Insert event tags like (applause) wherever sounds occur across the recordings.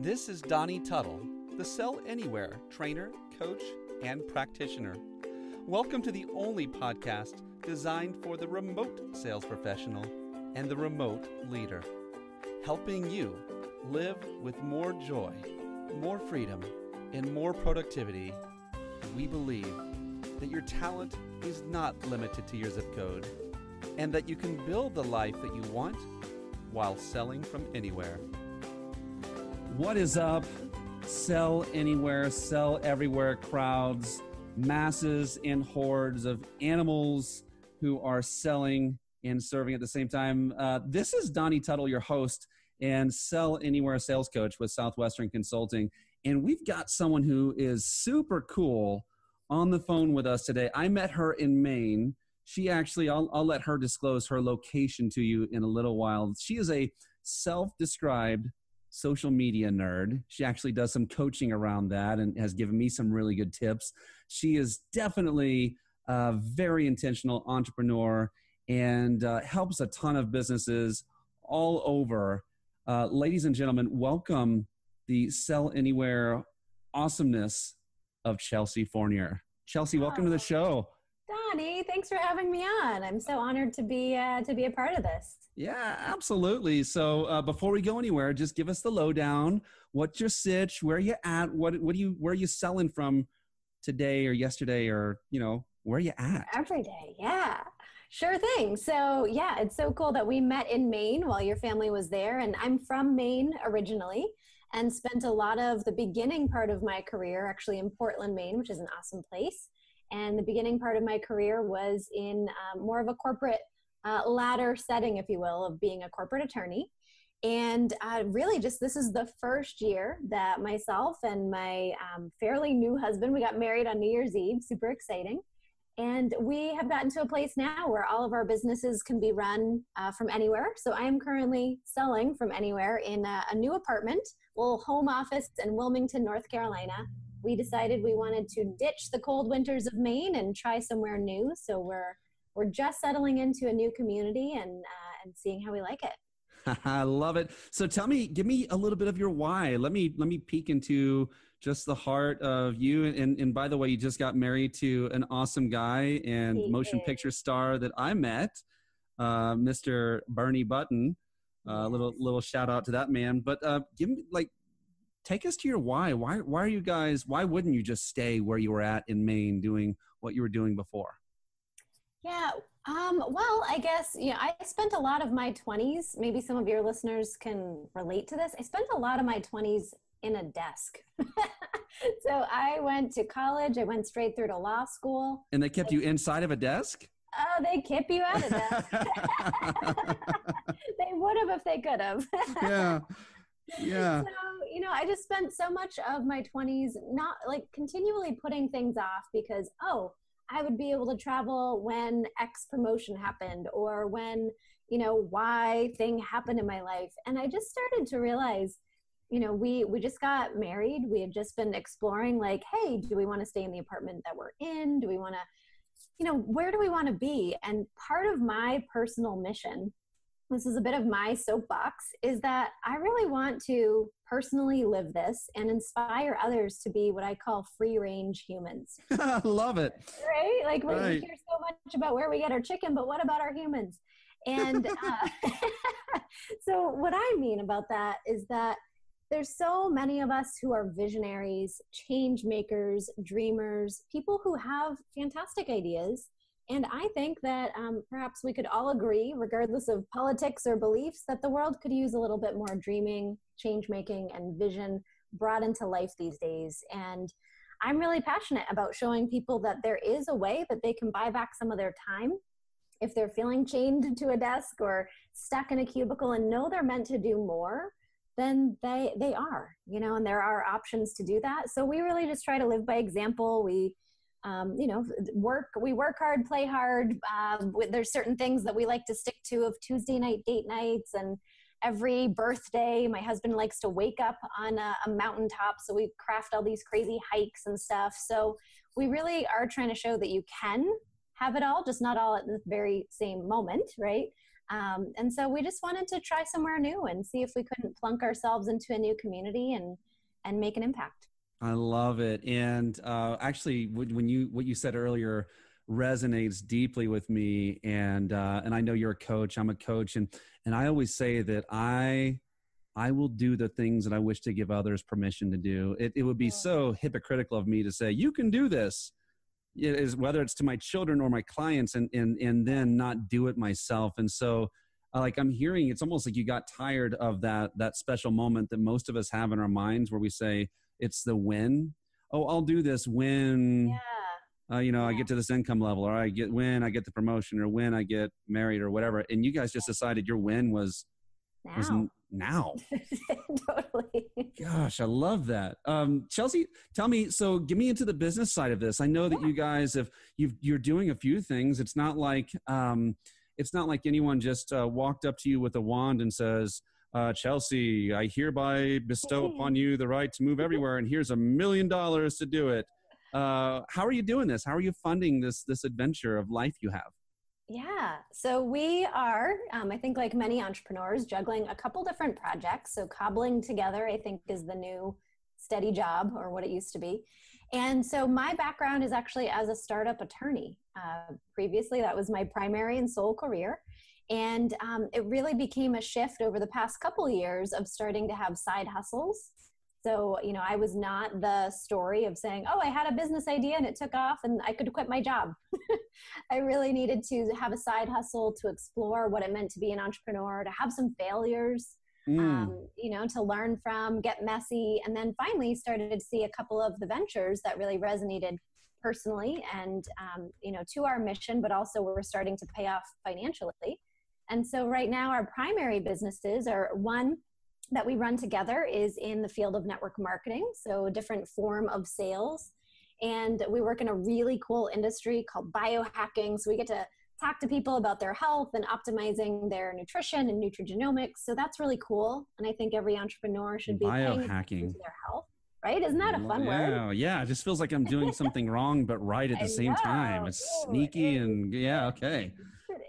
This is Donnie Tuttle, the Sell Anywhere trainer, coach, and practitioner. Welcome to the only podcast designed for the remote sales professional and the remote leader, helping you live with more joy, more freedom, and more productivity. We believe that your talent is not limited to your zip code and that you can build the life that you want while selling from anywhere. What is up? Sell anywhere, sell everywhere crowds, masses and hordes of animals who are selling and serving at the same time. Uh, this is Donnie Tuttle, your host and Sell Anywhere sales coach with Southwestern Consulting. And we've got someone who is super cool on the phone with us today. I met her in Maine. She actually, I'll, I'll let her disclose her location to you in a little while. She is a self described social media nerd. She actually does some coaching around that and has given me some really good tips. She is definitely a very intentional entrepreneur and uh, helps a ton of businesses all over. Uh, ladies and gentlemen, welcome the Sell Anywhere awesomeness of Chelsea Fournier. Chelsea, welcome to the show. Thanks for having me on. I'm so honored to be uh, to be a part of this. Yeah, absolutely. So uh, before we go anywhere, just give us the lowdown. What's your sitch? Where are you at? What what do you where are you selling from today or yesterday or you know where are you at? Every day, yeah. Sure thing. So, yeah, it's so cool that we met in Maine while your family was there. And I'm from Maine originally and spent a lot of the beginning part of my career actually in Portland, Maine, which is an awesome place. And the beginning part of my career was in um, more of a corporate uh, ladder setting, if you will, of being a corporate attorney. And uh, really, just this is the first year that myself and my um, fairly new husband, we got married on New Year's Eve, super exciting. And we have gotten to a place now where all of our businesses can be run uh, from anywhere. So I am currently selling from anywhere in a, a new apartment, little home office in Wilmington, North Carolina we decided we wanted to ditch the cold winters of Maine and try somewhere new. So we're we're just settling into a new community and uh, and seeing how we like it. (laughs) I love it. So tell me, give me a little bit of your why. Let me let me peek into just the heart of you. And and by the way, you just got married to an awesome guy and he motion is. picture star that I met, uh, Mr. Bernie Button. A uh, little little shout out to that man. But uh, give me like take us to your why. Why why are you guys? Why wouldn't you just stay where you were at in Maine doing what you were doing before? Yeah. Um, well, I guess you know I spent a lot of my twenties. Maybe some of your listeners can relate to this. I spent a lot of my twenties in a desk. (laughs) so I went to college. I went straight through to law school. And they kept I, you inside of a desk. Oh, they kept you out of desk. (laughs) (laughs) they would have if they could have. yeah yeah. So you know i just spent so much of my 20s not like continually putting things off because oh i would be able to travel when x promotion happened or when you know y thing happened in my life. And i just started to realize you know we we just got married. We had just been exploring like hey do we want to stay in the apartment that we're in? Do we want to you know where do we want to be? And part of my personal mission this is a bit of my soapbox is that I really want to personally live this and inspire others to be what I call free range humans. (laughs) I love it. Right? Like right. we hear so much about where we get our chicken, but what about our humans? And uh, (laughs) so, what I mean about that is that there's so many of us who are visionaries, change makers, dreamers, people who have fantastic ideas and I think that um, perhaps we could all agree, regardless of politics or beliefs, that the world could use a little bit more dreaming, change making, and vision brought into life these days. And I'm really passionate about showing people that there is a way that they can buy back some of their time if they're feeling chained to a desk or stuck in a cubicle and know they're meant to do more then they they are you know and there are options to do that so we really just try to live by example we um, you know work we work hard play hard um, there's certain things that we like to stick to of tuesday night date nights and every birthday my husband likes to wake up on a, a mountaintop so we craft all these crazy hikes and stuff so we really are trying to show that you can have it all just not all at the very same moment right Um, and so we just wanted to try somewhere new and see if we couldn't plunk ourselves into a new community and and make an impact. I love it. And uh, actually, when you what you said earlier resonates deeply with me. And uh, and I know you're a coach. I'm a coach, and and I always say that I I will do the things that I wish to give others permission to do. It, it would be so hypocritical of me to say you can do this it is whether it's to my children or my clients and and and then not do it myself and so uh, like i'm hearing it's almost like you got tired of that that special moment that most of us have in our minds where we say it's the win oh i'll do this when yeah. uh, you know yeah. i get to this income level or i get when i get the promotion or when i get married or whatever and you guys just decided your win was now. was now. (laughs) totally. Gosh, I love that. Um, Chelsea, tell me. So, give me into the business side of this. I know that yeah. you guys have you you're doing a few things. It's not like um, it's not like anyone just uh, walked up to you with a wand and says. Uh, Chelsea, I hereby bestow upon you the right to move everywhere, and here's a million dollars to do it. Uh, how are you doing this? How are you funding this this adventure of life you have? Yeah, so we are, um, I think, like many entrepreneurs, juggling a couple different projects. So, cobbling together, I think, is the new steady job or what it used to be. And so, my background is actually as a startup attorney. Uh, previously, that was my primary and sole career. And um, it really became a shift over the past couple years of starting to have side hustles so, you know, I was not the story of saying, oh, I had a business idea and it took off and I could quit my job. (laughs) I really needed to have a side hustle to explore what it meant to be an entrepreneur, to have some failures, mm. um, you know, to learn from, get messy. And then finally started to see a couple of the ventures that really resonated personally and, um, you know, to our mission, but also we're starting to pay off financially. And so right now our primary businesses are one, that we run together is in the field of network marketing, so a different form of sales. And we work in a really cool industry called biohacking. So we get to talk to people about their health and optimizing their nutrition and nutrigenomics. So that's really cool. And I think every entrepreneur should be biohacking their health. Right? Isn't that a fun yeah, word? Yeah, it just feels like I'm doing something wrong, but right at the (laughs) I same know. time. It's Ooh, sneaky it and yeah, okay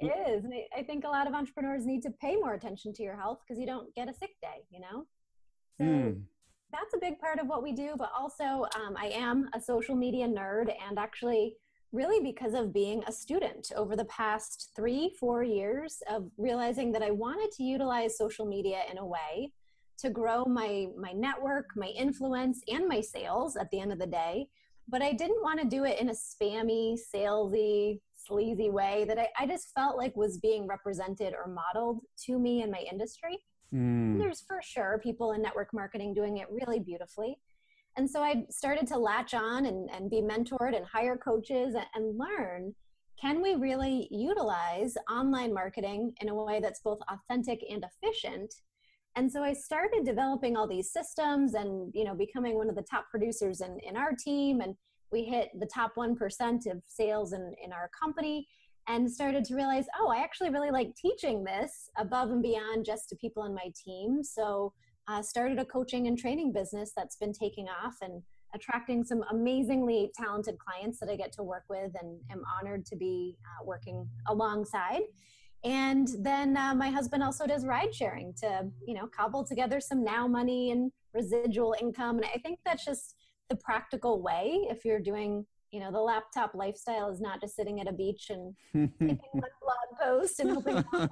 is. And I, I think a lot of entrepreneurs need to pay more attention to your health because you don't get a sick day, you know? So mm. that's a big part of what we do. But also, um, I am a social media nerd and actually really because of being a student over the past three, four years of realizing that I wanted to utilize social media in a way to grow my my network, my influence, and my sales at the end of the day. But I didn't want to do it in a spammy, salesy, sleazy way that I, I just felt like was being represented or modeled to me in my industry. Mm. There's for sure people in network marketing doing it really beautifully. And so I started to latch on and, and be mentored and hire coaches and, and learn can we really utilize online marketing in a way that's both authentic and efficient and so i started developing all these systems and you know becoming one of the top producers in, in our team and we hit the top 1% of sales in, in our company and started to realize, oh, I actually really like teaching this above and beyond just to people in my team. So uh, started a coaching and training business that's been taking off and attracting some amazingly talented clients that I get to work with and am honored to be uh, working alongside. And then uh, my husband also does ride sharing to, you know, cobble together some now money and residual income. And I think that's just the practical way if you're doing you know the laptop lifestyle is not just sitting at a beach and typing one (laughs) blog post and hoping (laughs) together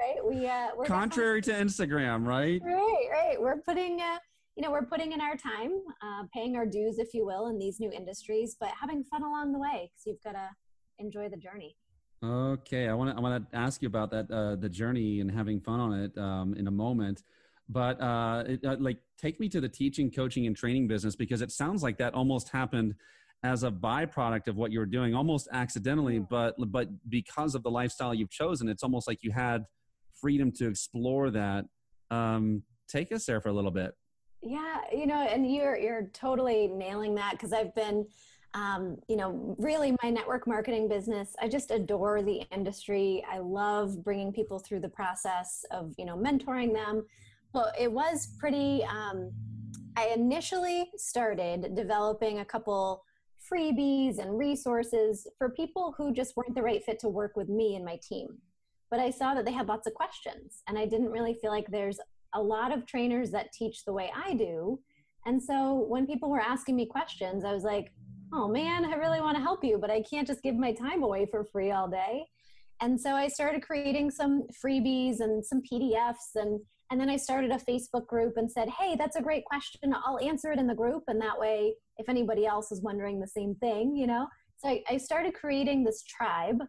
right? We uh we're contrary to instagram right? Right right. We're putting uh you know we're putting in our time uh, paying our dues if you will in these new industries but having fun along the way because you've got to enjoy the journey. Okay i want to i want to ask you about that uh, the journey and having fun on it um, in a moment but uh, it, uh, like take me to the teaching coaching and training business because it sounds like that almost happened as a byproduct of what you were doing almost accidentally but but because of the lifestyle you've chosen it's almost like you had freedom to explore that. Um, take us there for a little bit. Yeah you know and you're you're totally nailing that because i've been um, you know really my network marketing business i just adore the industry. I love bringing people through the process of you know mentoring them well, it was pretty. Um, I initially started developing a couple freebies and resources for people who just weren't the right fit to work with me and my team. but I saw that they had lots of questions. And I didn't really feel like there's a lot of trainers that teach the way I do. And so when people were asking me questions, I was like, oh man, I really want to help you, but I can't just give my time away for free all day. And so I started creating some freebies and some PDFs and and then I started a Facebook group and said, "Hey, that's a great question. I'll answer it in the group and that way if anybody else is wondering the same thing, you know." So I, I started creating this tribe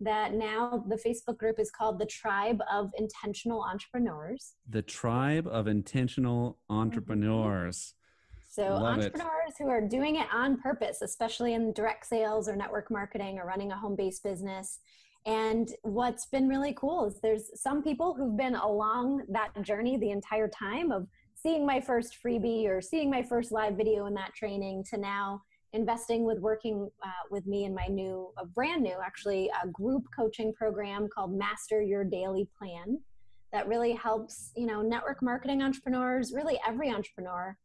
that now the Facebook group is called the Tribe of Intentional Entrepreneurs. The Tribe of Intentional Entrepreneurs. Mm-hmm. So Love entrepreneurs it. who are doing it on purpose, especially in direct sales or network marketing or running a home-based business. And what's been really cool is there's some people who've been along that journey the entire time of seeing my first freebie or seeing my first live video in that training to now investing with working uh, with me in my new, a brand new actually, a group coaching program called Master Your Daily Plan that really helps, you know, network marketing entrepreneurs, really every entrepreneur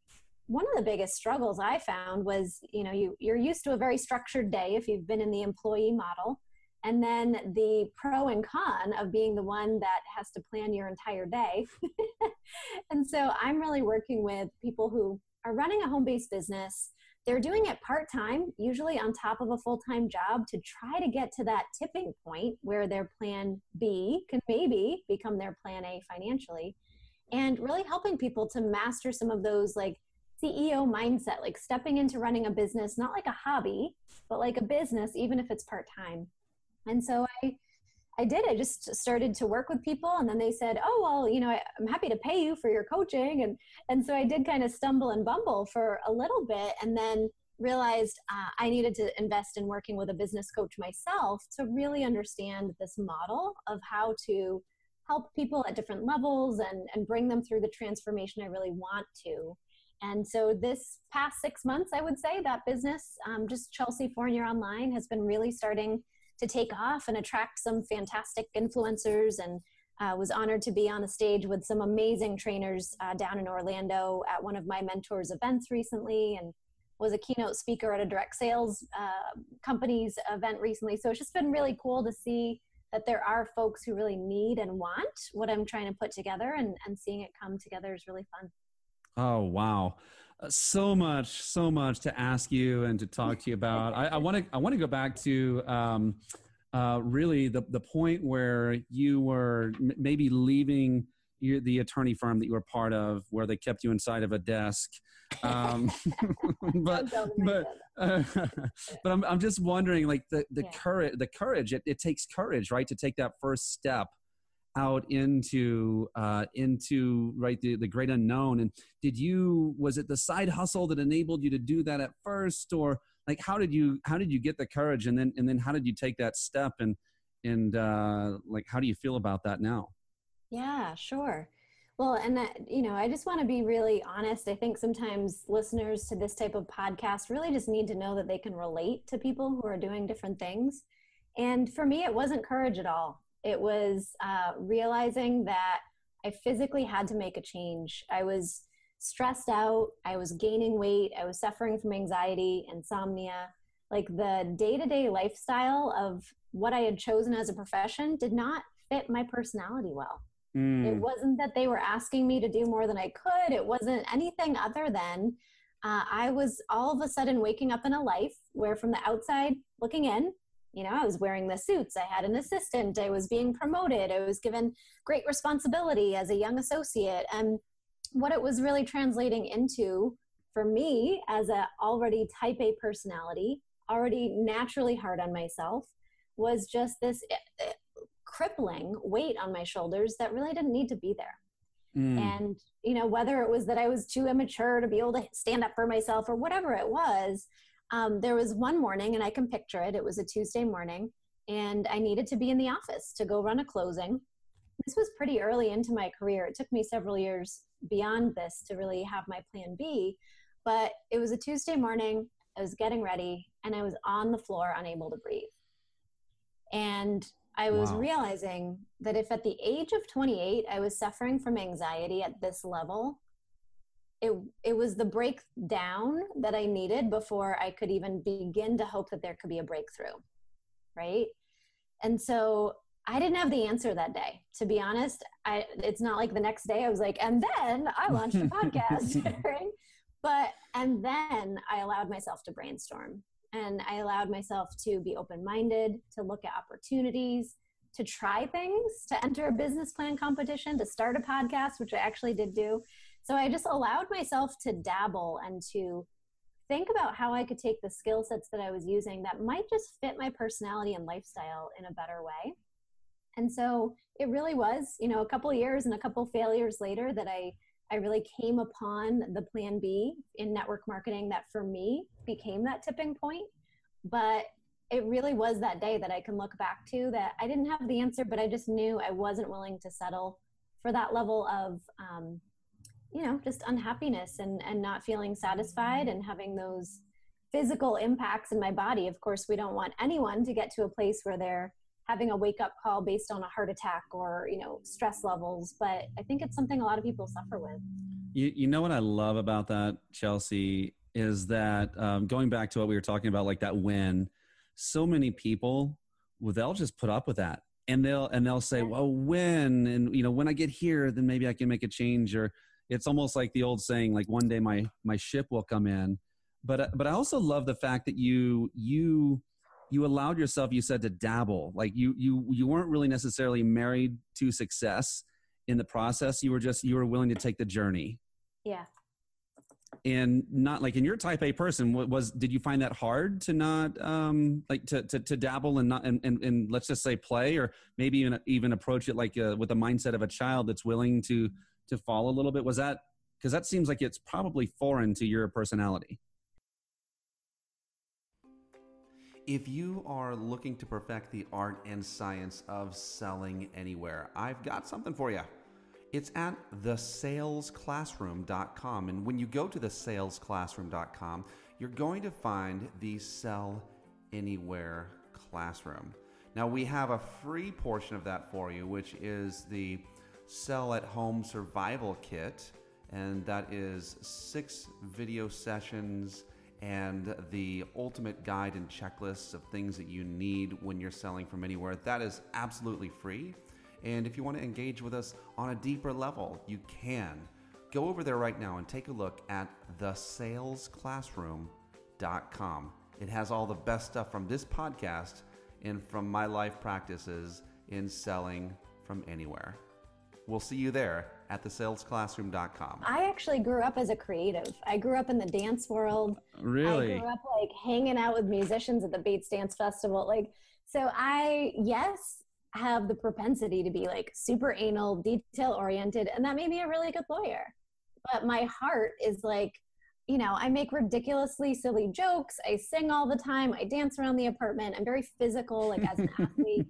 one of the biggest struggles I found was, you know, you, you're used to a very structured day if you've been in the employee model. And then the pro and con of being the one that has to plan your entire day. (laughs) and so I'm really working with people who are running a home based business. They're doing it part time, usually on top of a full time job, to try to get to that tipping point where their plan B can maybe become their plan A financially. And really helping people to master some of those like CEO mindset, like stepping into running a business, not like a hobby, but like a business, even if it's part time. And so I, I did. I just started to work with people, and then they said, "Oh, well, you know, I, am happy to pay you for your coaching." And and so I did kind of stumble and bumble for a little bit, and then realized uh, I needed to invest in working with a business coach myself to really understand this model of how to help people at different levels and and bring them through the transformation I really want to. And so this past six months, I would say that business, um, just Chelsea Fournier Online, has been really starting to take off and attract some fantastic influencers and uh, was honored to be on the stage with some amazing trainers uh, down in Orlando at one of my mentors events recently and was a keynote speaker at a direct sales uh, company's event recently. So it's just been really cool to see that there are folks who really need and want what I'm trying to put together and, and seeing it come together is really fun. Oh, wow. So much, so much to ask you and to talk to you about. I want to, I want to go back to um, uh, really the the point where you were m- maybe leaving your, the attorney firm that you were part of, where they kept you inside of a desk. Um, (laughs) but but uh, (laughs) but I'm I'm just wondering, like the the yeah. courage, the courage. It, it takes courage, right, to take that first step out into uh, into right the, the great unknown. And did you was it the side hustle that enabled you to do that at first? Or like how did you how did you get the courage? And then and then how did you take that step? And and uh, like how do you feel about that now? Yeah sure. Well and that you know i just want to be really honest. I think sometimes listeners to this type of podcast really just need to know that they can relate to people who are doing different things. And for me it wasn't courage at all it was uh, realizing that I physically had to make a change. I was stressed out. I was gaining weight. I was suffering from anxiety, insomnia. Like the day to day lifestyle of what I had chosen as a profession did not fit my personality well. Mm. It wasn't that they were asking me to do more than I could, it wasn't anything other than uh, I was all of a sudden waking up in a life where, from the outside looking in, you know, I was wearing the suits, I had an assistant, I was being promoted, I was given great responsibility as a young associate. And what it was really translating into for me as a already type A personality, already naturally hard on myself, was just this eh, eh, crippling weight on my shoulders that really didn't need to be there. Mm. And, you know, whether it was that I was too immature to be able to stand up for myself or whatever it was, um, there was one morning, and I can picture it. It was a Tuesday morning, and I needed to be in the office to go run a closing. This was pretty early into my career. It took me several years beyond this to really have my plan B, but it was a Tuesday morning. I was getting ready, and I was on the floor, unable to breathe. And I was wow. realizing that if at the age of 28 I was suffering from anxiety at this level, it it was the breakdown that I needed before I could even begin to hope that there could be a breakthrough. Right? And so I didn't have the answer that day. To be honest, I it's not like the next day I was like, and then I launched a podcast, (laughs) (laughs) right? But and then I allowed myself to brainstorm and I allowed myself to be open-minded, to look at opportunities, to try things, to enter a business plan competition, to start a podcast, which I actually did do. So I just allowed myself to dabble and to think about how I could take the skill sets that I was using that might just fit my personality and lifestyle in a better way. And so it really was, you know, a couple years and a couple failures later that I I really came upon the plan B in network marketing that for me became that tipping point. But it really was that day that I can look back to that I didn't have the answer, but I just knew I wasn't willing to settle for that level of, um, you know, just unhappiness and, and not feeling satisfied and having those physical impacts in my body. Of course, we don't want anyone to get to a place where they're having a wake up call based on a heart attack or you know stress levels but i think it's something a lot of people suffer with. You, you know what i love about that chelsea is that um, going back to what we were talking about like that win so many people well they'll just put up with that and they'll and they'll say well when? And you know when i get here then maybe i can make a change or it's almost like the old saying like one day my my ship will come in. But but i also love the fact that you you you allowed yourself you said to dabble. Like you you you weren't really necessarily married to success in the process. You were just you were willing to take the journey. Yeah. And not like in your type a person. What was did you find that hard to not um like to to, to dabble and not and, and, and let's just say play or maybe even even approach it like uh, with the mindset of a child that's willing to to fall a little bit was that because that seems like it's probably foreign to your personality If you are looking to perfect the art and science of selling anywhere, I've got something for you. It's at thesalesclassroom.com. And when you go to thesalesclassroom.com, you're going to find the Sell Anywhere classroom. Now, we have a free portion of that for you, which is the Sell at Home Survival Kit. And that is six video sessions and the ultimate guide and checklists of things that you need when you're selling from anywhere. That is absolutely free. And if you want to engage with us on a deeper level, you can. Go over there right now and take a look at thesalesclassroom.com. It has all the best stuff from this podcast and from my life practices in selling from anywhere. We'll see you there at thesalesclassroom.com. I actually grew up as a creative. I grew up in the dance world. Really? I grew up like hanging out with musicians at the Bates Dance Festival. Like, so I, yes, have the propensity to be like super anal, detail oriented, and that made me a really good lawyer. But my heart is like, you know, I make ridiculously silly jokes. I sing all the time. I dance around the apartment. I'm very physical, like as an (laughs) athlete.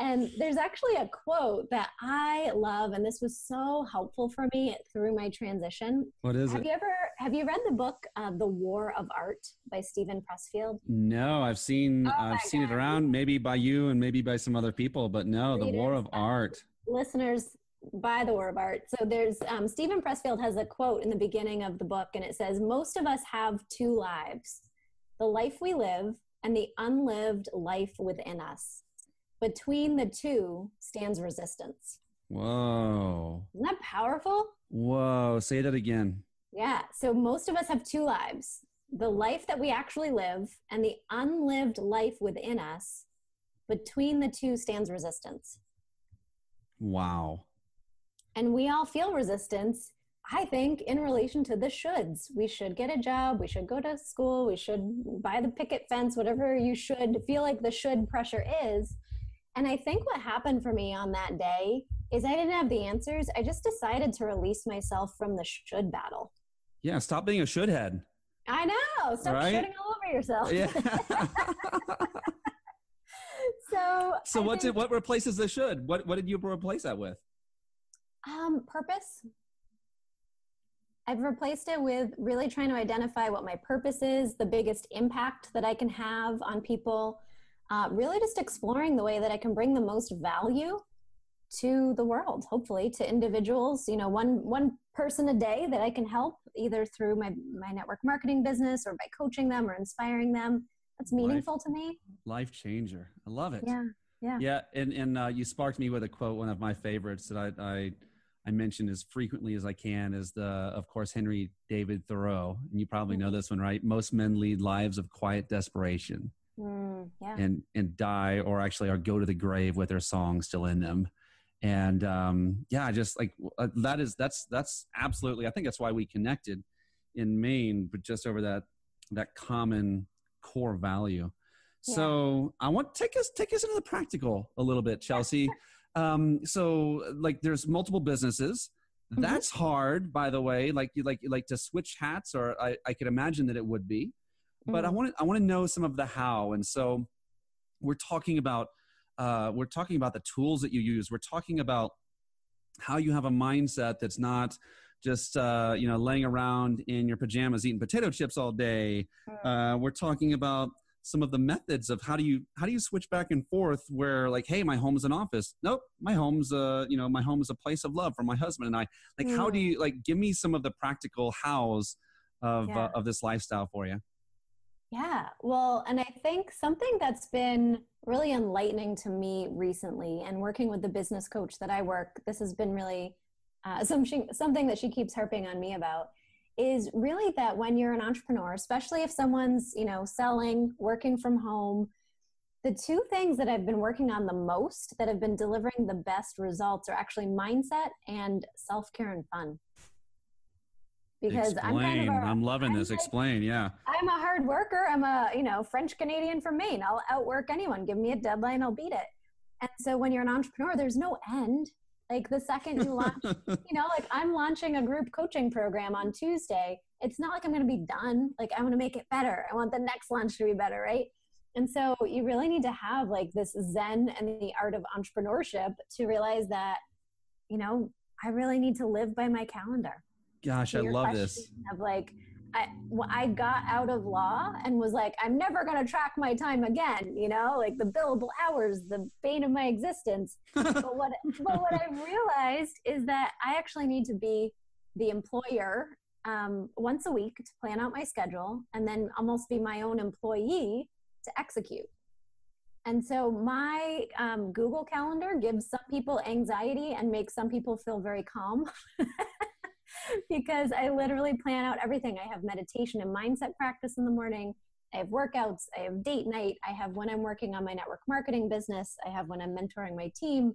And there's actually a quote that I love, and this was so helpful for me through my transition. What is have it? you ever have you read the book uh, The War of Art by Steven Pressfield? No, I've seen Oh I've seen it around maybe by you and maybe by some other people, but no, the War of Art. Listeners, by The War of Art. So there's um, Steven Pressfield has a quote in the beginning of the book, and it says, "Most of us have two lives: the life we live and the unlived life within us. Between the two stands resistance." Whoa. Isn't that powerful? Whoa. Say that again. Yeah. So most of us have two lives the life that we actually live and the unlived life within us. Between the two stands resistance. Wow. And we all feel resistance, I think, in relation to the shoulds. We should get a job. We should go to school. We should buy the picket fence, whatever you should feel like the should pressure is. And I think what happened for me on that day is I didn't have the answers. I just decided to release myself from the should battle. Yeah, stop being a should head. I know. Stop Right? shitting all over yourself. Yeah. (laughs) so (laughs) so I what's think, it what replaces the should? What what did you replace that with? Um, purpose. I've replaced it with really trying to identify what my purpose is, the biggest impact that I can have on people. Uh, really, just exploring the way that I can bring the most value to the world. Hopefully, to individuals. You know, one one person a day that I can help either through my my network marketing business or by coaching them or inspiring them. That's meaningful to me. Life changer. I love it. Yeah. Yeah. Yeah. And, and uh, you sparked me with a quote, one of my favorites that I, I, I mention as frequently as I can is the, of course, Henry David Thoreau. And you probably know mm-hmm. this one, right? Most men lead lives of quiet desperation. Mm, yeah. and and die or actually or go to the grave with their song still in them and um yeah just like uh, that is that's that's absolutely i think that's why we connected in maine but just over that that common core value yeah. so i want take us take us into the practical a little bit chelsea (laughs) um so like there's multiple businesses mm-hmm. that's mm-hmm. hard by the way like you like you like to switch hats or i i could imagine that it would be but I mm. want to I want to know some of the how. And so we're talking about uh, we're talking about the tools that you use. We're talking about how you have a mindset that's not just uh, you know laying around in your pajamas eating potato chips all day. Mm. Uh, we're talking about some of the methods of how do you how do you switch back and forth where like hey my home's an office nope my home's uh you know my home is a place of love for my husband and i like mm. how do you like give me some of the practical hows of yeah. uh, of this lifestyle for you yeah, well, and I think something that's been really enlightening to me recently, and working with the business coach that I work, this has been really uh, (laughs) something something that she keeps harping on me about is really that when you're an entrepreneur, especially if someone's you know selling, working from home, the two things that I've been working on the most that have been delivering the best results are actually mindset and self care and fun because Explain. I'm kind of a, I'm loving I'm this. Like, Explain, yeah. I'm a hard worker. I'm a you know French Canadian from Maine. I'll outwork anyone. Give me a deadline, I'll beat it. And so when you're an entrepreneur, there's no end. Like the second you launch, (laughs) you know, like I'm launching a group coaching program on Tuesday. It's not like I'm going to be done. Like I want to make it better. I want the next launch to be better, right? And so you really need to have like this zen and the art of entrepreneurship to realize that, you know, I really need to live by my calendar. Gosh, I love this. Of like, I, I got out of law and was like, I'm never going to track my time again, you know, like the billable hours, the bane of my existence. (laughs) but, what, but what I realized is that I actually need to be the employer um, once a week to plan out my schedule and then almost be my own employee to execute. And so my um, Google Calendar gives some people anxiety and makes some people feel very calm. (laughs) (laughs) because I literally plan out everything. I have meditation and mindset practice in the morning. I have workouts. I have date night. I have when I'm working on my network marketing business. I have when I'm mentoring my team.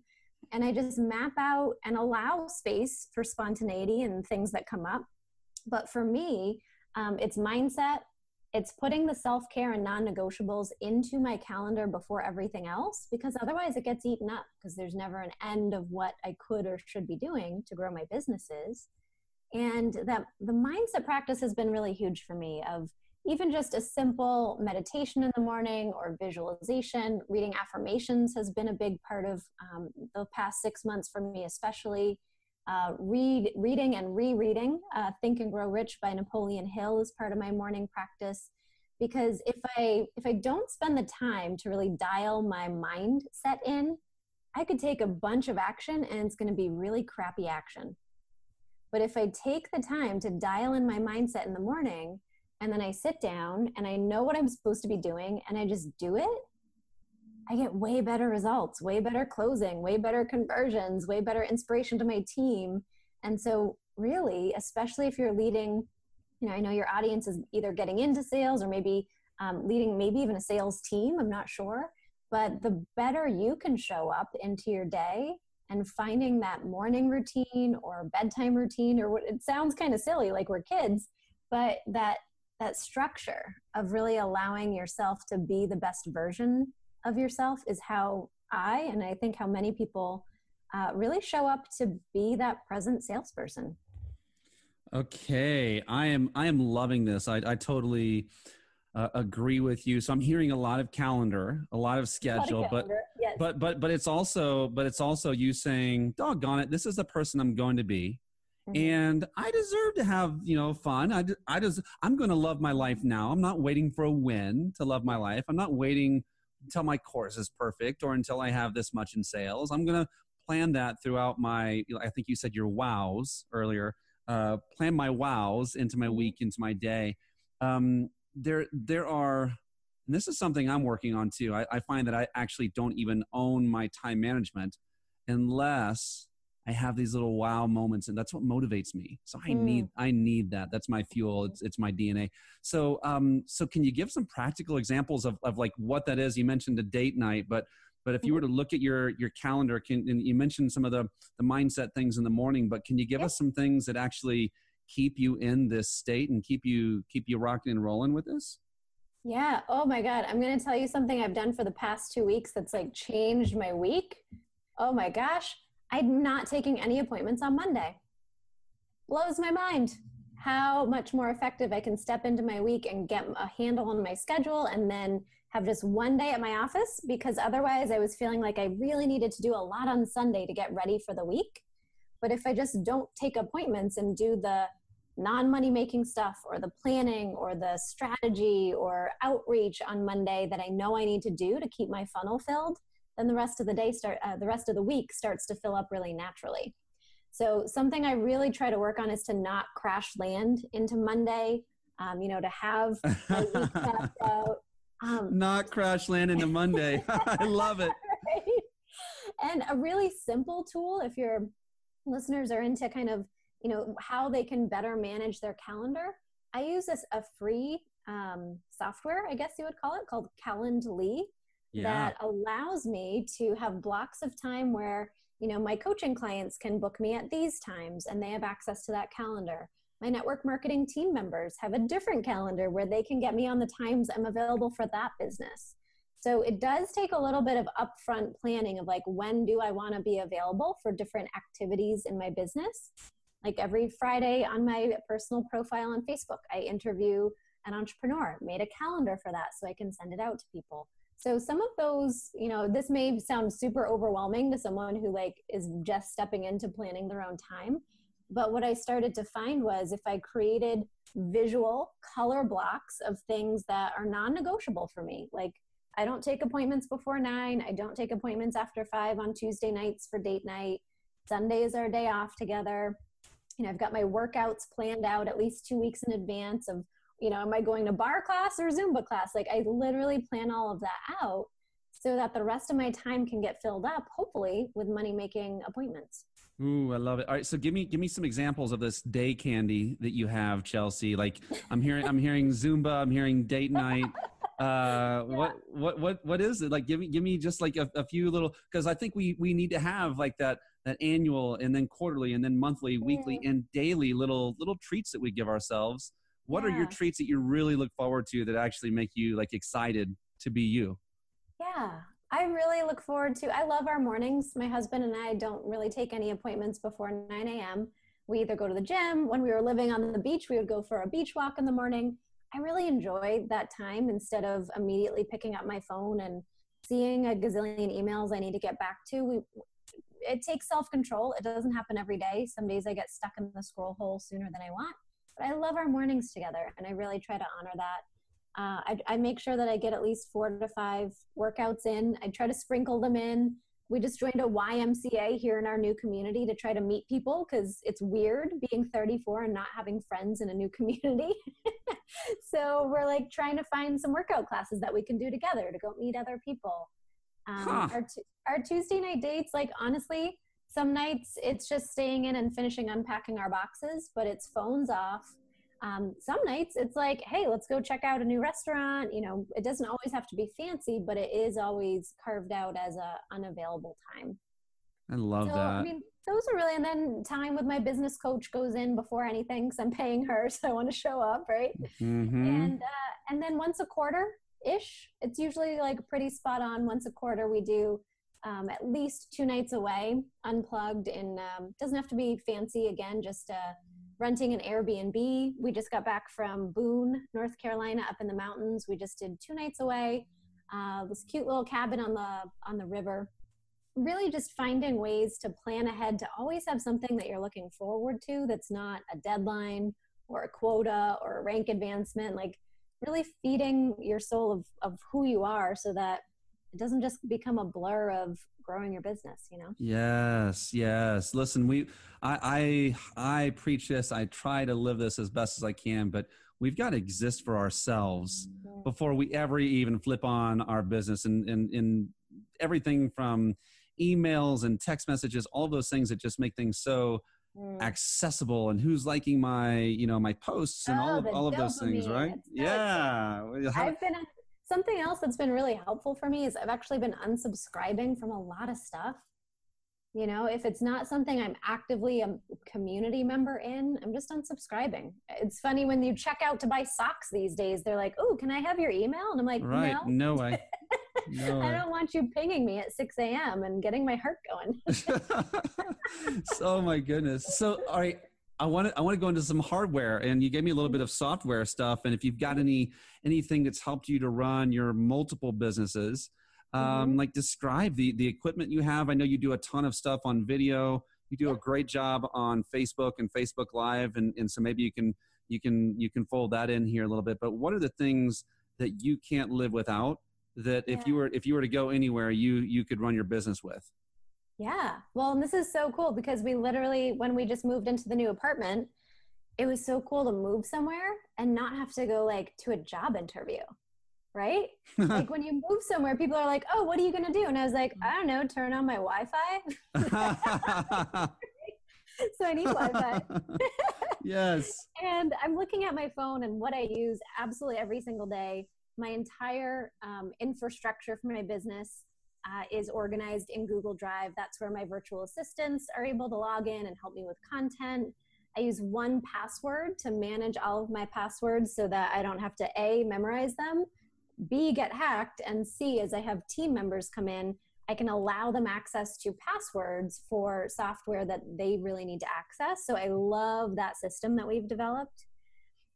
And I just map out and allow space for spontaneity and things that come up. But for me, um, it's mindset. It's putting the self care and non negotiables into my calendar before everything else because otherwise it gets eaten up because there's never an end of what I could or should be doing to grow my businesses and that the mindset practice has been really huge for me of even just a simple meditation in the morning or visualization reading affirmations has been a big part of um, the past six months for me especially. Uh, read reading and rereading uh, think and grow rich by napoleon hill is part of my morning practice. Because if i if i don't spend the time to really dial my mindset in i could take a bunch of action and it's going to be really crappy action but if I take the time to dial in my mindset in the morning and then I sit down and I know what I'm supposed to be doing and I just do it, I get way better results, way better closing, way better conversions, way better inspiration to my team. And so, really, especially if you're leading, you know, I know your audience is either getting into sales or maybe um, leading maybe even a sales team, I'm not sure. But the better you can show up into your day and finding that morning routine or bedtime routine or what it sounds kind of silly like we're kids but that that structure of really allowing yourself to be the best version of yourself is how i and i think how many people uh, really show up to be that present salesperson. Okay i am i am loving this. I, I totally uh, agree with you. So I'm hearing a lot of calendar, a lot of schedule, lot of but yes. but but but it's also but it's also you saying, "Doggone it, this is the person I'm going to be." Mm-hmm. And I deserve to have, you know, fun. I, I just, I'm going to love my life now. I'm not waiting for a win to love my life. I'm not waiting until my course is perfect or until I have this much in sales. I'm going to plan that throughout my, I think you said your wows earlier, uh, plan my wows into my mm-hmm. week, into my day. Um, there there are and this is something I'm working on too. I, I find that I actually don't even own my time management unless I have these little wow moments, and that's what motivates me. So I mm. need I need that. That's my fuel. It's it's my DNA. So um so can you give some practical examples of of like what that is? You mentioned a date night, but but if you were to look at your your calendar, can and you mentioned some of the the mindset things in the morning, but can you give yep. us some things that actually keep you in this state and keep you keep you rocking and rolling with this? Yeah. Oh my God. I'm going to tell you something I've done for the past two weeks that's like changed my week. Oh my gosh. I'm not taking any appointments on Monday. Blows my mind how much more effective I can step into my week and get a handle on my schedule and then have just one day at my office because otherwise I was feeling like I really needed to do a lot on Sunday to get ready for the week. But if I just don't take appointments and do the non money making stuff or the planning or the strategy or outreach on Monday that I know I need to do to keep my funnel filled, then the rest of the day start uh, the rest of the week starts to fill up really naturally. So something I really try to work on is to not crash land into Monday. Um, you know, to have my (laughs) week out. Um, not crash land into Monday. (laughs) I love it. (laughs) Right? And a really simple tool, if your listeners are into kind of you know how they can better manage their calendar. I use this a free um, software i guess you would call it called calendly yeah. that allows me to have blocks of time where you know my coaching clients can book me at these times and they have access to that calendar. My network marketing team members have a different calendar where they can get me on the times i'm available for that business. So it does take a little bit of upfront planning of like when do i want to be available for different activities in my business like every Friday on my personal profile on Facebook, I interview an entrepreneur, made a calendar for that so I can send it out to people. So some of those, you know, this may sound super overwhelming to someone who like is just stepping into planning their own time. But what I started to find was if I created visual color blocks of things that are non-negotiable for me, like I don't take appointments before nine. I don't take appointments after five on Tuesday nights for date night. Sundays are a day off together you know, I've got my workouts planned out at least two weeks in advance of, you know, am I going to bar class or Zumba class? Like I literally plan all of that out so that the rest of my time can get filled up, hopefully, with money making appointments. Ooh, I love it. All right, so give me give me some examples of this day candy that you have, Chelsea. Like I'm hearing I'm hearing Zumba, I'm hearing date night. Uh, (laughs) yeah. what what what what is it? Like give me give me just like a, a few little because I think we we need to have like that that annual and then quarterly and then monthly, weekly mm. and daily little little treats that we give ourselves. What yeah. are your treats that you really look forward to that actually make you like excited to be you? Yeah, I really look forward to. I love our mornings. My husband and I don't really take any appointments before 9 a.m. We either go to the gym. When we were living on the beach, we would go for a beach walk in the morning. I really enjoy that time instead of immediately picking up my phone and seeing a gazillion emails I need to get back to. We, it takes self control. It doesn't happen every day. Some days I get stuck in the scroll hole sooner than I want. But I love our mornings together, and I really try to honor that. Uh, I, I make sure that I get at least four to five workouts in. I try to sprinkle them in. We just joined a YMCA here in our new community to try to meet people because it's weird being 34 and not having friends in a new (laughs) community. so we're like trying to find some workout classes that we can do together to go meet other people. Um, huh. our, t- our Tuesday night dates, like honestly, some nights it's just staying in and finishing unpacking our boxes, but it's phones off. Um, some nights it's like, hey, let's go check out a new restaurant. You know, it doesn't always have to be fancy, but it is always carved out as a unavailable time. I love so, that. I mean, those are really, and then time with my business coach goes in before anything, because I'm paying her, (laughs) so I want to show up, right? Mm-hmm. And uh, and then once a quarter, ish. It's usually like pretty spot on. Once a quarter, we do um, at least two nights away, unplugged, and um, doesn't have to be fancy. Again, just uh, renting an Airbnb. We just got back from Boone, North Carolina, up in the mountains. We just did two nights away. Uh, this cute little cabin on the on the river. Really, just finding ways to plan ahead to always have something that you're looking forward to. That's not a deadline or a quota or a rank advancement. Like really feeding your soul of, of who you are so that it doesn't just become a blur of growing your business you know? Yes yes. Listen we i i i preach this. I try to live this as best as i can but we've got to exist for ourselves mm-hmm. before we ever even flip on our business and and, and everything from emails and text messages all those things that just make things so mm. accessible and who's liking my you know my posts and oh, all of all of those things right? yeah i've been something else that's been really helpful for me is i've actually been unsubscribing from a lot of stuff. You know if it's not something i'm actively a community member in i'm just unsubscribing. It's funny when you check out to buy socks these days they're like oh can i have your email? And i'm like right. No, no way (laughs) no I don't want you pinging me at 6 a.m. and getting my heart going. (laughs) (laughs) oh my goodness. So, all right, I want to I want to go into some hardware, and you gave me a little bit of software stuff. And if you've got any anything that's helped you to run your multiple businesses, um, mm-hmm. like describe the the equipment you have. I know you do a ton of stuff on video. You do a great job on Facebook and Facebook Live, and and so maybe you can you can you can fold that in here a little bit. But what are the things that you can't live without that if yeah. you were if you were to go anywhere you you could run your business with. Yeah. Well and this is so cool because we literally when we just moved into the new apartment it was so cool to move somewhere and not have to go like to a job interview right? Like when you move somewhere people are like oh what are you going to do? And i was like mm. i don't know turn on my wi-fi? (laughs) (laughs) So i need wi-fi. (laughs) Yes. And i'm looking at my phone and what i use absolutely every single day my entire um, infrastructure for my business uh, is organized in Google Drive. That's where my virtual assistants are able to log in and help me with content. I use 1Password to manage all of my passwords so that I don't have to A, memorize them, B, get hacked, and C, as I have team members come in, I can allow them access to passwords for software that they really need to access. So I love that system that we've developed.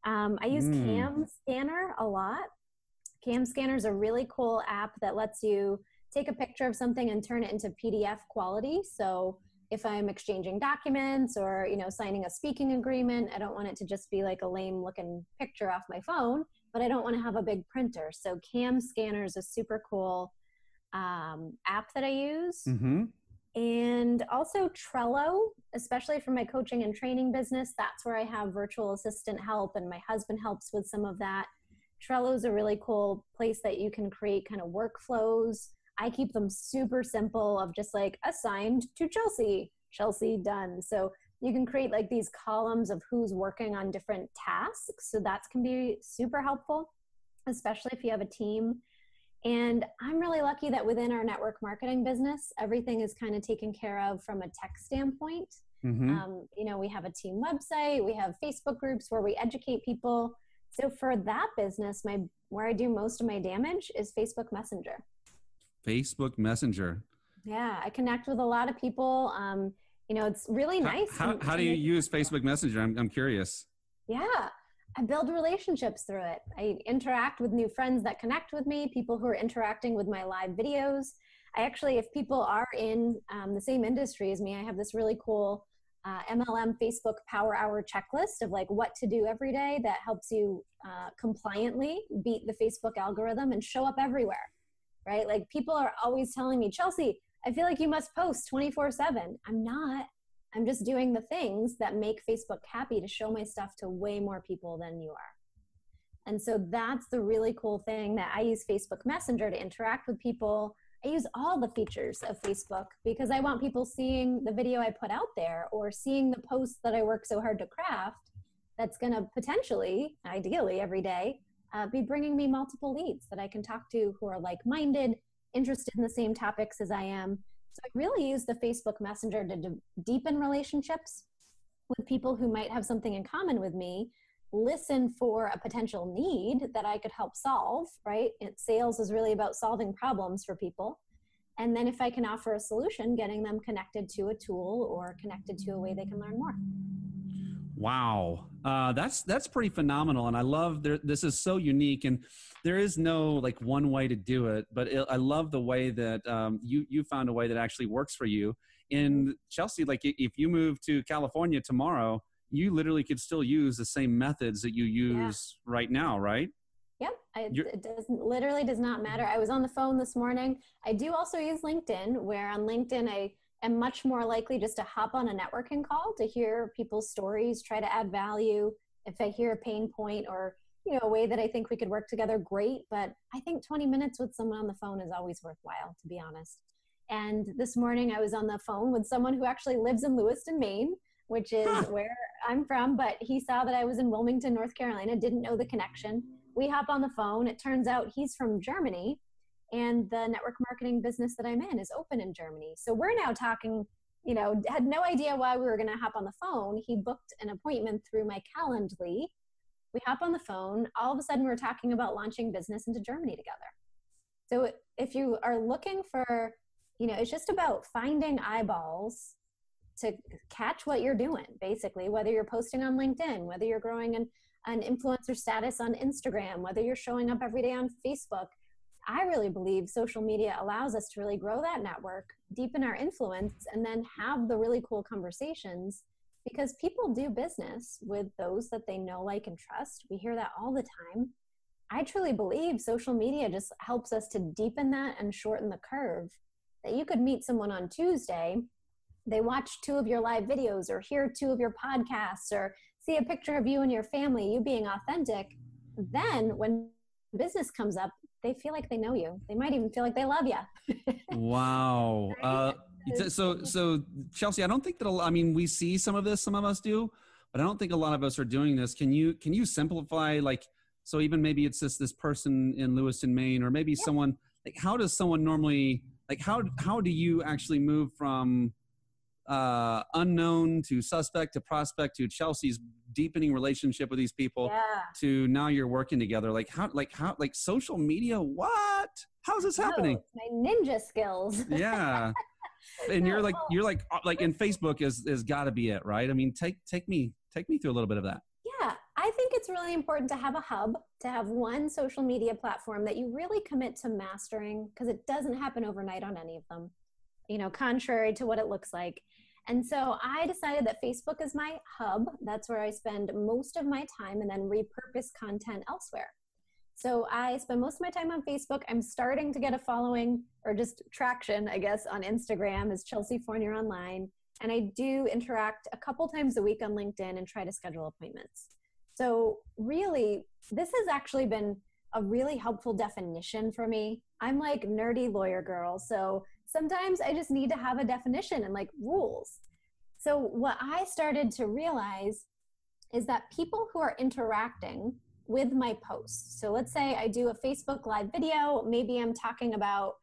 Um, I use mm. Cam Scanner a lot. Cam Scanner is a really cool app that lets you take a picture of something and turn it into PDF quality. So if I'm exchanging documents or you know signing a speaking agreement, I don't want it to just be like a lame looking picture off my phone, but I don't want to have a big printer. So Cam Scanner is a super cool um, app that I use. Mm-hmm. And also Trello, especially for my coaching and training business, that's where I have virtual assistant help, and my husband helps with some of that. Trello is a really cool place that you can create kind of workflows. I keep them super simple of just like assigned to Chelsea, Chelsea done. So you can create like these columns of who's working on different tasks. So that can be super helpful, especially if you have a team. And I'm really lucky that within our network marketing business, everything is kind of taken care of from a tech standpoint. Mm-hmm. Um, you know, we have a team website, we have Facebook groups where we educate people. So for that business, my where I do most of my damage is Facebook Messenger. Facebook Messenger. Yeah, I connect with a lot of people. Um, you know, it's really nice. How, how, how do you use Facebook Messenger? I'm, I'm curious. Yeah, I build relationships through it. I interact with new friends that connect with me, people who are interacting with my live videos. I actually, if people are in um, the same industry as me, I have this really cool uh, MLM Facebook Power Hour checklist of like what to do every day that helps you uh, compliantly beat the Facebook algorithm and show up everywhere, right? Like people are always telling me, Chelsea, I feel like you must post 24 7. I'm not. I'm just doing the things that make Facebook happy to show my stuff to way more people than you are. And so that's the really cool thing that I use Facebook Messenger to interact with people I use all the features of Facebook because I want people seeing the video I put out there or seeing the posts that I work so hard to craft that's going to potentially, ideally every day, uh, be bringing me multiple leads that I can talk to who are like minded, interested in the same topics as I am. So I really use the Facebook Messenger to d- deepen relationships with people who might have something in common with me listen for a potential need that I could help solve, right? It, sales is really about solving problems for people. And then if I can offer a solution, getting them connected to a tool or connected to a way they can learn more. Wow, uh, that's that's pretty phenomenal, and I love there, this is so unique, and there is no like one way to do it. But it, I love the way that um, you you found a way that actually works for you. In Chelsea, like if you move to California tomorrow, you literally could still use the same methods that you use yeah. right now, right? Yep, I, it doesn't literally does not matter. I was on the phone this morning. I do also use LinkedIn, where on LinkedIn I am much more likely just to hop on a networking call to hear people's stories, try to add value. If I hear a pain point or you know a way that I think we could work together, great. But I think 20 minutes with someone on the phone is always worthwhile, to be honest. And this morning I was on the phone with someone who actually lives in Lewiston, Maine, which is where I'm from. But he saw that I was in Wilmington, North Carolina, didn't know the connection. We hop on the phone. It turns out he's from Germany and the network marketing business that I'm in is open in Germany. So we're now talking, you know, had no idea why we were going to hop on the phone. He booked an appointment through my Calendly. We hop on the phone. All of a sudden, we're talking about launching business into Germany together. So if you are looking for, you know, it's just about finding eyeballs to catch what you're doing, basically, whether you're posting on LinkedIn, whether you're growing an, an influencer status on Instagram, whether you're showing up every day on Facebook I really believe social media allows us to really grow that network, deepen our influence, and then have the really cool conversations because people do business with those that they know, like, and trust. We hear that all the time. I truly believe social media just helps us to deepen that and shorten the curve. That you could meet someone on Tuesday, they watch two of your live videos or hear two of your podcasts or see a picture of you and your family, you being authentic. Then when business comes up, they feel like they know you. They might even feel like they love you. (laughs) wow. Uh, so, so Chelsea, I don't think that. I mean, we see some of this. Some of us do, but I don't think a lot of us are doing this. Can you can you simplify like? So even maybe it's just this person in Lewiston, Maine, or maybe yeah. someone like how does someone normally like how how do you actually move from uh, unknown to suspect to prospect to Chelsea's deepening relationship with these people yeah. to now you're working together. Like how, like how, like social media. What? How's this happening? my ninja skills. (laughs) yeah. And no, you're like, you're like, uh, like in Facebook is, is gotta be it, right? I mean, take, take me, take me through a little bit of that. Yeah. I think it's really important to have a hub, to have one social media platform that you really commit to mastering because it doesn't happen overnight on any of them. You know, contrary to what it looks like. And so I decided that Facebook is my hub. That's where I spend most of my time and then repurpose content elsewhere. So I spend most of my time on Facebook. I'm starting to get a following or just traction, I guess, on Instagram as Chelsea Fournier Online. And I do interact a couple times a week on LinkedIn and try to schedule appointments. So, really, this has actually been a really helpful definition for me. I'm like nerdy lawyer girl. So, sometimes I just need to have a definition and like rules. So, what I started to realize is that people who are interacting with my posts, so let's say I do a Facebook Live video, maybe I'm talking about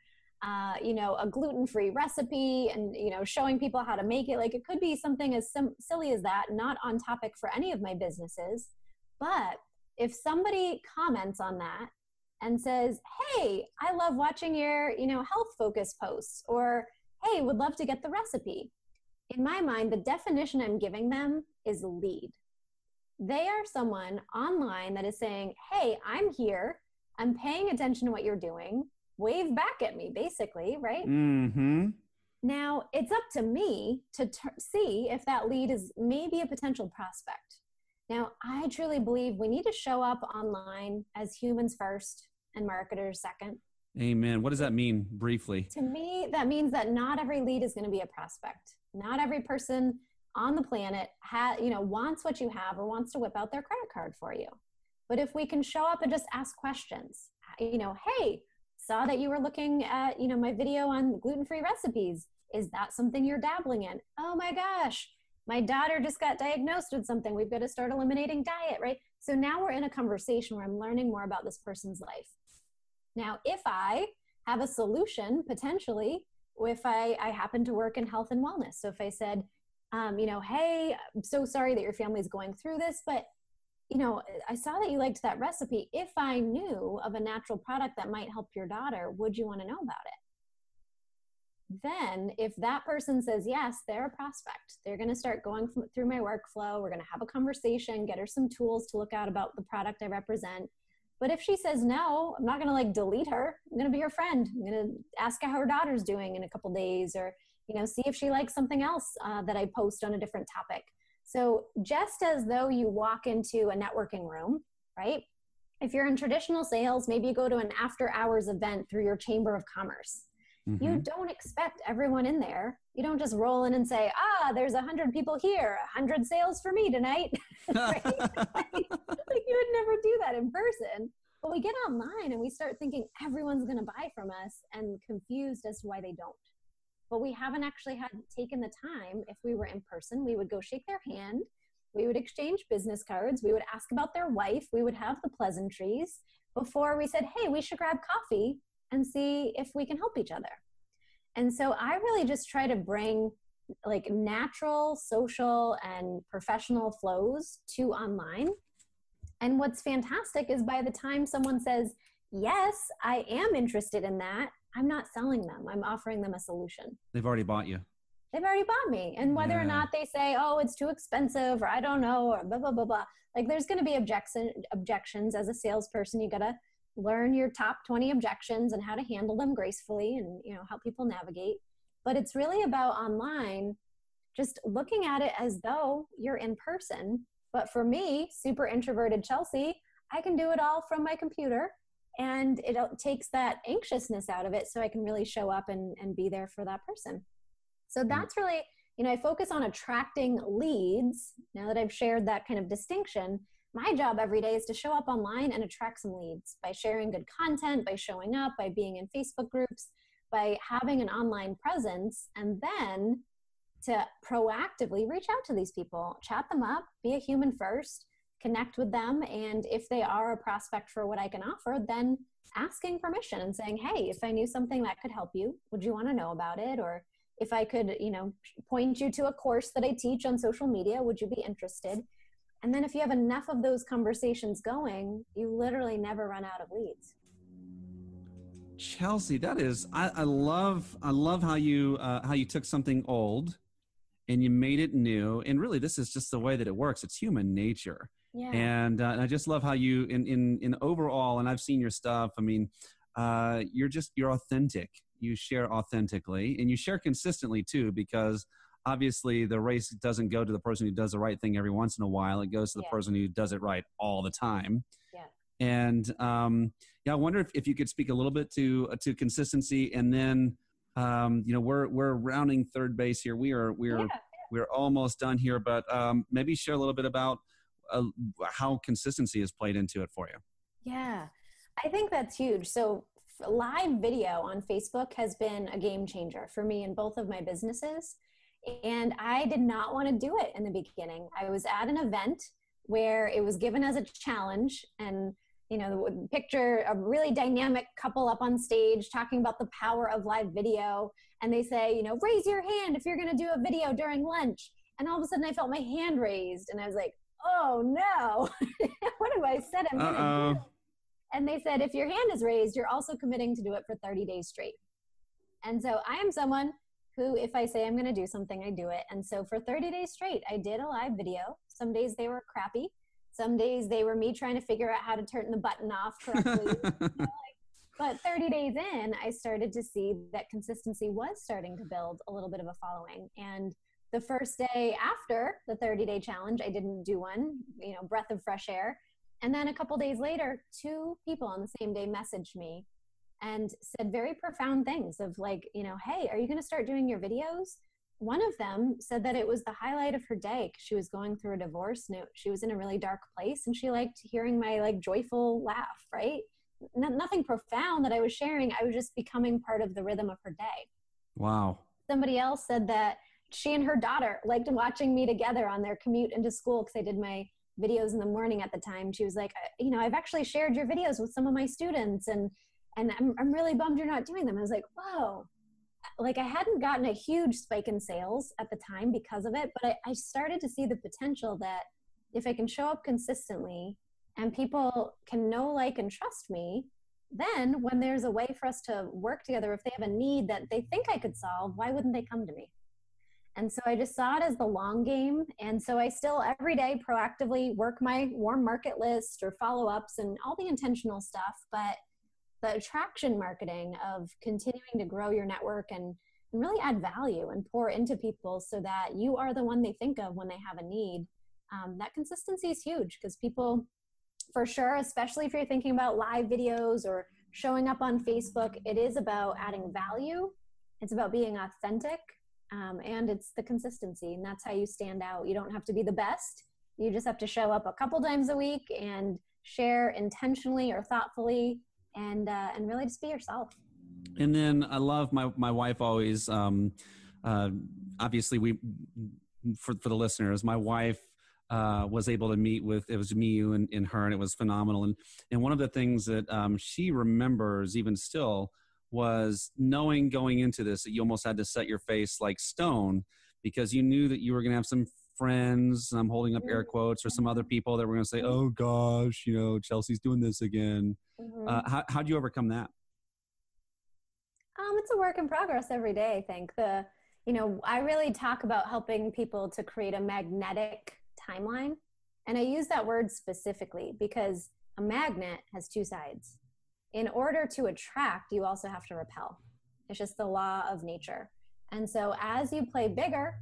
uh, you know, a gluten-free recipe and, you know, showing people how to make it. Like it could be something as sim- silly as that, not on topic for any of my businesses. But if somebody comments on that and says, "Hey, I love watching your, you know, health focus posts," or "Hey, would love to get the recipe." In my mind, the definition I'm giving them is lead. They are someone online that is saying, "Hey, I'm here. I'm paying attention to what you're doing. Wave back at me, basically, right?" Mm-hmm. Now, it's up to me to t- see if that lead is maybe a potential prospect. Now, I truly believe we need to show up online as humans first and marketers second. Amen. What does that mean briefly? To me, that means that not every lead is going to be a prospect. Not every person on the planet ha- you know wants what you have or wants to whip out their credit card for you. But if we can show up and just ask questions, you know, hey, saw that you were looking at, you know, my video on gluten-free recipes. Is that something you're dabbling in? Oh my gosh, my daughter just got diagnosed with something. We've got to start eliminating diet, right? So now we're in a conversation where I'm learning more about this person's life. Now, if I have a solution potentially, if I, I happen to work in health and wellness, so if I said, um, you know, hey, I'm so sorry that your family is going through this, but you know, I saw that you liked that recipe. If I knew of a natural product that might help your daughter, would you want to know about it? Then if that person says yes they're a prospect. They're going to start going through my workflow. We're going to have a conversation get her some tools to look out about the product i represent. But if she says no i'm not going to like delete her. I'm going to be her friend. I'm going to ask how her daughter's doing in a couple days or you know see if she likes something else uh, that i post on a different topic. So just as though you walk into a networking room right? If you're in traditional sales, maybe you go to an after hours event through your chamber of commerce. Mm-hmm. You don't expect everyone in there. You don't just roll in and say, ah, there's a hundred people here, a hundred sales for me tonight. (laughs) like, like (laughs) you would never do that in person. But we get online and we start thinking everyone's going to buy from us and confused as to why they don't. But we haven't actually had taken the time. If we were in person, we would go shake their hand we would exchange business cards. We would ask about their wife. We would have the pleasantries before we said, hey, we should grab coffee and see if we can help each other. And so I really just try to bring like natural social and professional flows to online. And what's fantastic is by the time someone says, yes, I am interested in that, I'm not selling them. I'm offering them a solution. They've already bought you they've already bought me. And whether yeah. or not they say, oh, it's too expensive or I don't know or blah, blah, blah, blah. Like there's going to be objection, objections as a salesperson. You got to learn your top 20 objections and how to handle them gracefully and, you know, help people navigate. But it's really about online, just looking at it as though you're in person. But for me, super introverted Chelsea, I can do it all from my computer and it takes that anxiousness out of it so I can really show up and, and be there for that person. So mm. that's really, you know, I focus on attracting leads. Now that I've shared that kind of distinction, my job every day is to show up online and attract some leads by sharing good content, by showing up, by being in Facebook groups, by having an online presence, and then to proactively reach out to these people, chat them up, be a human first, connect with them, and if they are a prospect for what I can offer, then asking permission and saying, hey, if I knew something that could help you, would you want to know about it? Or if I could, you know, point you to a course that I teach on social media, would you be interested? And then if you have enough of those conversations going, you literally never run out of leads. Chelsea, that is, I, I love, I love how you, uh, how you took something old and you made it new. And really, this is just the way that it works. It's human nature. Yeah. And, uh, and I just love how you, in, in, in overall, and I've seen your stuff. I mean, uh, you're just, you're authentic you share authentically and you share consistently too because obviously the race doesn't go to the person who does the right thing every once in a while. It goes to the yeah. person who does it right all the time. Yeah. And um, yeah i wonder if, if you could speak a little bit to uh, to consistency and then um, you know we're we're rounding third base here. We are we're yeah. we're almost done here but um, maybe share a little bit about uh, how consistency has played into it for you. Yeah. I think that's huge. So live video on Facebook has been a game changer for me in both of my businesses. And I did not want to do it in the beginning. I was at an event where it was given as a challenge and you know picture a really dynamic couple up on stage talking about the power of live video. And they say you know raise your hand if you're going to do a video during lunch. And all of a sudden i felt my hand raised and i was like oh no. (laughs) What have i said i'm going to do and they said, if your hand is raised, you're also committing to do it for 30 days straight. And so I am someone who, if I say I'm going to do something, I do it. And so for 30 days straight, I did a live video. Some days they were crappy. Some days they were me trying to figure out how to turn the button off correctly. you know, like, but 30 days in, I started to see that consistency was starting to build a little bit of a following. And the first day after the 30 day challenge, I didn't do one, you know, breath of fresh air. And then a couple days later, two people on the same day messaged me and said very profound things of like, you know, hey, are you going to start doing your videos? One of them said that it was the highlight of her day because she was going through a divorce and she was in a really dark place and she liked hearing my like joyful laugh, right? nothing profound that I was sharing. I was just becoming part of the rhythm of her day. Wow. Somebody else said that she and her daughter liked watching me together on their commute into school because I did my videos in the morning at the time she was like uh, you know i've actually shared your videos with some of my students and and i'm, I'm really bummed you're not doing them i was like whoa like i hadn't gotten a huge spike in sales at the time because of it but I, I started to see the potential that if i can show up consistently and people can know like and trust me then when there's a way for us to work together if they have a need that they think i could solve why wouldn't they come to me and so I just saw it as the long game. And so I still every day proactively work my warm market list or follow ups and all the intentional stuff. But the attraction marketing of continuing to grow your network and, and really add value and pour into people so that you are the one they think of when they have a need. Um, that consistency is huge because people for sure, especially if you're thinking about live videos or showing up on Facebook, it is about adding value. It's about being authentic um, and it's the consistency. And that's how you stand out. You don't have to be the best. You just have to show up a couple times a week and share intentionally or thoughtfully and, uh, and really just be yourself. And then I love my, my wife always, um, uh, obviously we, for, for the listeners, my wife uh, was able to meet with it was me you and, and, her and it was phenomenal and and one of the things that um, she remembers even still was knowing going into this that you almost had to set your face like stone because you knew that you were going to have some friends i'm holding up air mm-hmm. quotes or some other people that were going to say oh gosh you know chelsea's doing this again mm-hmm. uh, how, how'd you overcome that um, it's a work in progress every day i think the you know i really talk about helping people to create a magnetic timeline. And I use that word specifically because a magnet has two sides. In order to attract, you also have to repel. It's just the law of nature. And so as you play bigger,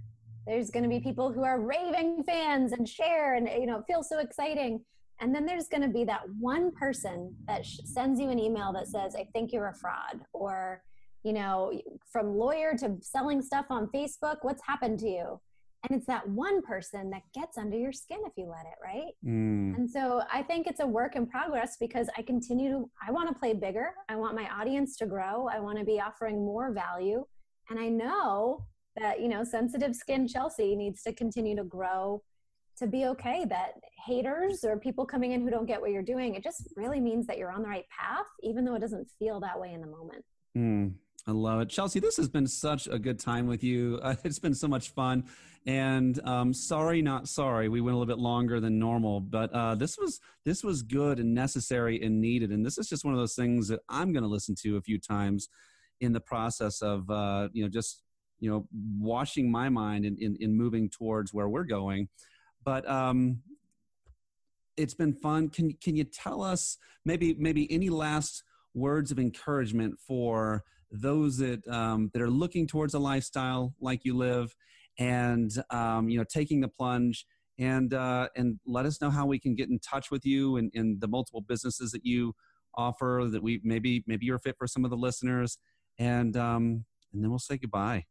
there's going to be people who are raving fans and share and you know it feels so exciting. And then there's going to be that one person that sh- sends you an email that says i think you're a fraud or you know from lawyer to selling stuff on facebook what's happened to you? And it's that one person that gets under your skin if you let it right? Mm. and so i think it's a work in progress because i continue to i want to play bigger. I want my audience to grow. I want to be offering more value. And i know that you know sensitive skin chelsea needs to continue to grow to be okay that haters or people coming in who don't get what you're doing it just really means that you're on the right path even though it doesn't feel that way in the moment mm. I love it. Chelsea, this has been such a good time with you. Uh, (laughs) it's been so much fun. And um, sorry, not sorry, we went a little bit longer than normal, but uh, this was this was good and necessary and needed. And this is just one of those things that I'm going to listen to a few times in the process of uh, you know just you know washing my mind in, in, in moving towards where we're going. But um, it's been fun. Can can you tell us maybe maybe any last words of encouragement for those that um, that are looking towards a lifestyle like you live, and um, you know taking the plunge. And uh, and let us know how we can get in touch with you and, and the multiple businesses that you offer that we maybe maybe you're fit for some of the listeners and um and then we'll say goodbye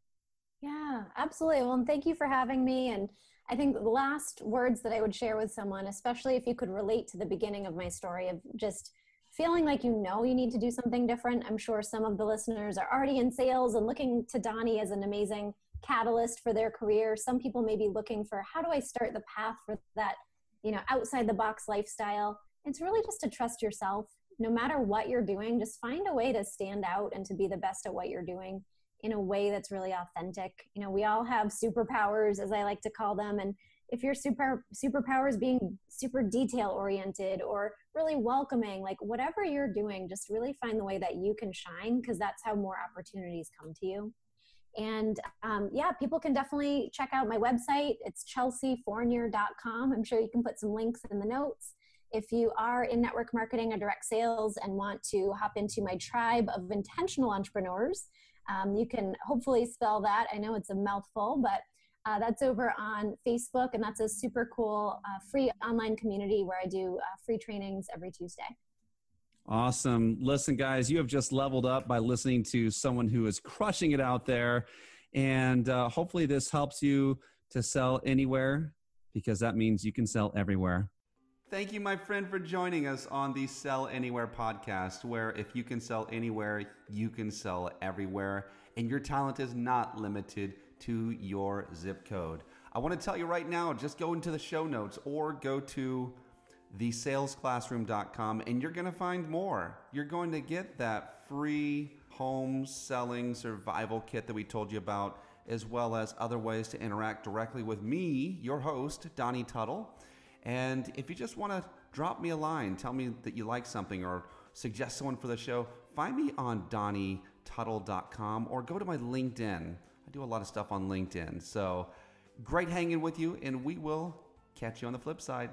absolutely well and thank you for having me and i think the last words that i would share with someone especially if you could relate to the beginning of my story of just feeling like you know you need to do something different. I'm sure some of the listeners are already in sales and looking to Donnie as an amazing catalyst for their career. Some people may be looking for how do I start the path for that, you know, outside the box lifestyle. It's really just to trust yourself. No matter what you're doing, just find a way to stand out and to be the best at what you're doing in a way that's really authentic. You know, we all have superpowers, as I like to call them, and if your super superpowers being super detail oriented or really welcoming like whatever you're doing just really find the way that you can shine because that's how more opportunities come to you. And um, yeah people can definitely check out my website. It's chelseafournier.com i'm sure you can put some links in the notes. If you are in network marketing or direct sales and want to hop into my tribe of intentional entrepreneurs um, you can hopefully spell that i know it's a mouthful but uh, that's over on Facebook, and that's a super cool uh, free online community where I do uh, free trainings every Tuesday. Awesome. Listen, guys, you have just leveled up by listening to someone who is crushing it out there. And uh, hopefully, this helps you to sell anywhere because that means you can sell everywhere. Thank you, my friend, for joining us on the Sell Anywhere podcast, where if you can sell anywhere, you can sell everywhere. And your talent is not limited to your zip code. I want to tell you right now just go into the show notes or go to thesalesclassroom.com and you're going to find more. You're going to get that free home selling survival kit that we told you about, as well as other ways to interact directly with me, your host, Donnie Tuttle. And if you just want to drop me a line, tell me that you like something or suggest someone for the show, find me on donnietuttle.com or go to my LinkedIn. I do a lot of stuff on LinkedIn. So great hanging with you, and we will catch you on the flip side.